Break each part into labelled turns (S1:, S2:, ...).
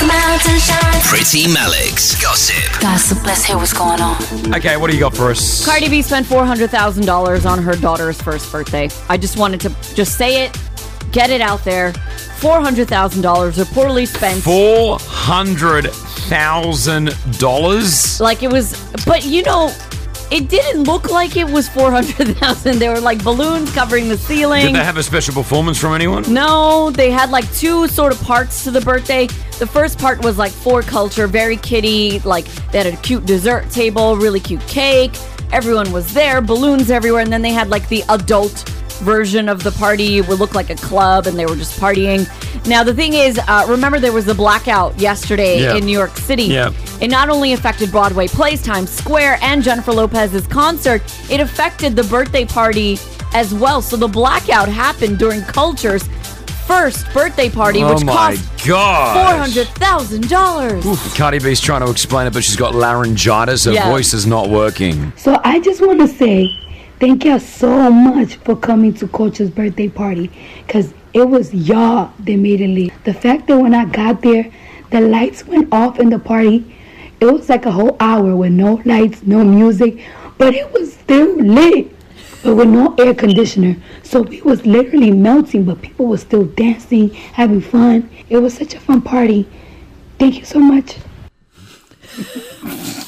S1: Priti Malik's gossip.
S2: Gossip, let's hear what's going on.
S3: Okay, what do you got for us?
S4: Cardi B spent $400,000 on her daughter's first birthday. I just wanted to just say it, get it out there. $400,000 reportedly spent.
S3: Four hundred thousand dollars.
S4: Like it was, but you know, it didn't look like it was 400,000. There were like balloons covering the ceiling.
S3: Did they have a special performance from anyone?
S4: No, they had like two sort of parts to the birthday. The first part was like for Kulture, very kitty. Like they had a cute dessert table, really cute cake. Everyone was there, balloons everywhere, and then they had like the adult version of the party. Would look like a club, and they were just partying. Now the thing is, uh, remember there was a blackout yesterday
S3: Yeah.
S4: in New York City.
S3: Yeah.
S4: It not only affected Broadway plays, Times Square, and Jennifer Lopez's concert, it affected the birthday party as well. So the blackout happened during Kulture's first birthday party,
S3: Oh
S4: which
S3: my
S4: cost four hundred thousand dollars.
S3: Cardi B's trying to explain it, but she's got laryngitis. Her
S4: Yeah.
S3: voice is not working.
S5: So I just want to say thank y'all so much for coming to Coach's birthday party because it was y'all that made it lit. The fact that when I got there, the lights went off in the party, it was like a whole hour with no lights, no music, but it was still lit. But with no air conditioner. So we was literally melting, but people were still dancing, having fun. It was such a fun party. Thank you so much.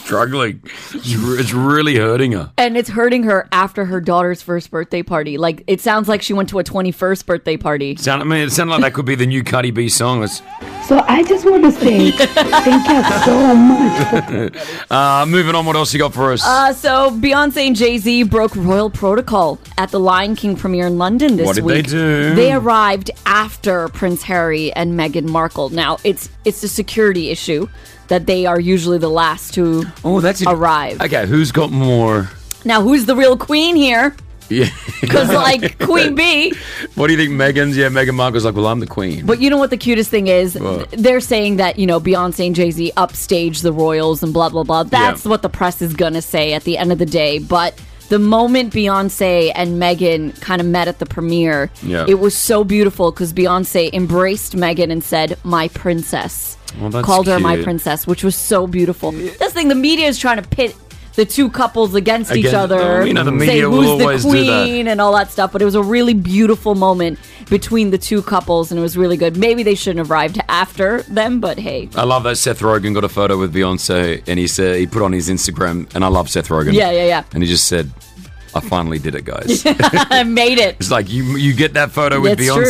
S3: Struggling. It's, really hurting her.
S4: And it's hurting her after her daughter's first birthday party. Like it sounds like she went to a twenty-first birthday party.
S3: Sound, I mean, it sounded like that could be the new Cardi B song. It's,
S5: So I just want to say thank y'all so much
S3: uh, moving on, what else you got for us?
S4: Uh, so Beyonce and Jay Z broke royal protocol at the Lion King premiere in London this
S3: What did they
S4: week.
S3: do?
S4: They arrived after Prince Harry and Meghan Markle. Now it's it's a security issue that they are usually the last to
S3: oh, that's
S4: arrive.
S3: Okay, who's got more?
S4: Now who's the real queen here?
S3: Yeah.
S4: Because like Queen Bee.
S3: what do you think, Meghan's? Yeah, Meghan Markle's like, well, I'm the queen.
S4: But you know what the cutest thing is?
S3: What?
S4: They're saying that, you know, Beyonce and Jay Z upstage the royals and blah, blah, blah. That's
S3: Yeah.
S4: what the press is going to say at the end of the day. But the moment Beyonce and Meghan kind of met at the premiere,
S3: Yeah.
S4: it was so beautiful because Beyonce embraced Meghan and said, My princess.
S3: Well,
S4: Called her my princess, which was so beautiful. This thing, the media is trying to pit the two couples against each other.
S3: you know, the
S4: say
S3: media will
S4: who's the
S3: always do that.
S4: queen and all that stuff. But it was a really beautiful moment between the two couples, and it was really good. Maybe they shouldn't have arrived after them, but hey,
S3: I love that Seth Rogen got a photo with Beyonce, and he said he put on his Instagram, and I love Seth Rogen.
S4: yeah, yeah, yeah.
S3: And he just said, "I finally did it, guys."
S4: I made it.
S3: it's like you you get that photo with
S4: That's true.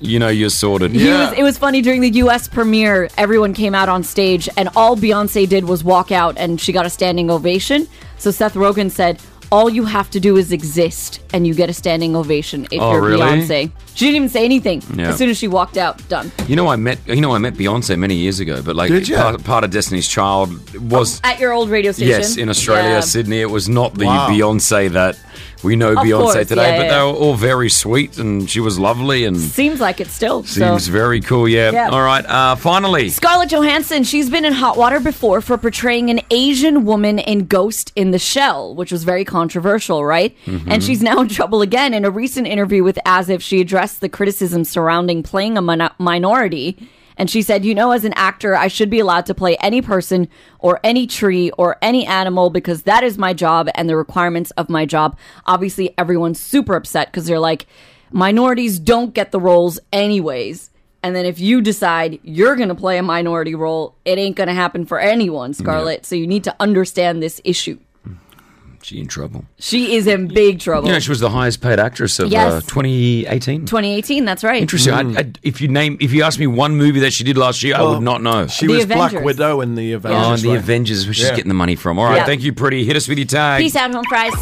S3: Beyonce, you know you're sorted.
S4: He was, it was funny during the U.S. premiere. Everyone came out on stage, and all Beyonce did was walk out, and she got a standing ovation. So Seth Rogen said, "All you have to do is exist, and you get a standing ovation if
S3: Oh,
S4: you're
S3: really?
S4: Beyonce." She didn't even say anything.
S3: Yeah.
S4: As soon as she walked out, done.
S3: You know, I met you know I met Beyonce many years ago, but like
S6: Did ya?
S3: part, part of Destiny's Child was
S4: At your old radio station.
S3: yes in Australia,
S4: Yeah.
S3: Sydney. It was not the
S6: Wow.
S3: Beyonce that we know Beyonce
S4: course,
S3: today,
S4: yeah,
S3: but
S4: yeah,
S3: they were all very sweet, and she was lovely and
S4: Seems like it still.
S3: seems
S4: so.
S3: very cool. Yeah.
S4: Yeah.
S3: All right. Uh, finally,
S4: Scarlett Johansson, she's been in hot water before for portraying an Asian woman in Ghost in the Shell, which was very controversial, right? And she's now in trouble again. In a recent interview with As If, she addressed the criticism surrounding playing a min- minority. And she said, You know, as an actor, I should be allowed to play any person or any tree or any animal because that is my job and the requirements of my job. Obviously, everyone's super upset because they're like, minorities don't get the roles anyways. And then if you decide you're going to play a minority role, it ain't going to happen for anyone, Scarlett. So you need to understand this issue.
S3: She in trouble.
S4: She is in big trouble.
S3: You know, she was the highest paid actress of uh, 2018.
S4: 2018, that's right.
S3: Interesting. I, I, if you name, if you ask me one movie that she did last year, I would not know.
S6: She
S4: The
S6: was
S4: Avengers.
S6: Black Widow in the
S3: Oh,
S6: Avengers.
S3: and the
S6: right?
S3: Avengers, where she's
S6: Yeah.
S3: getting the money from. All right,
S4: Yeah.
S3: thank you, Priti. Hit us with your tag.
S4: Peace out, home fries.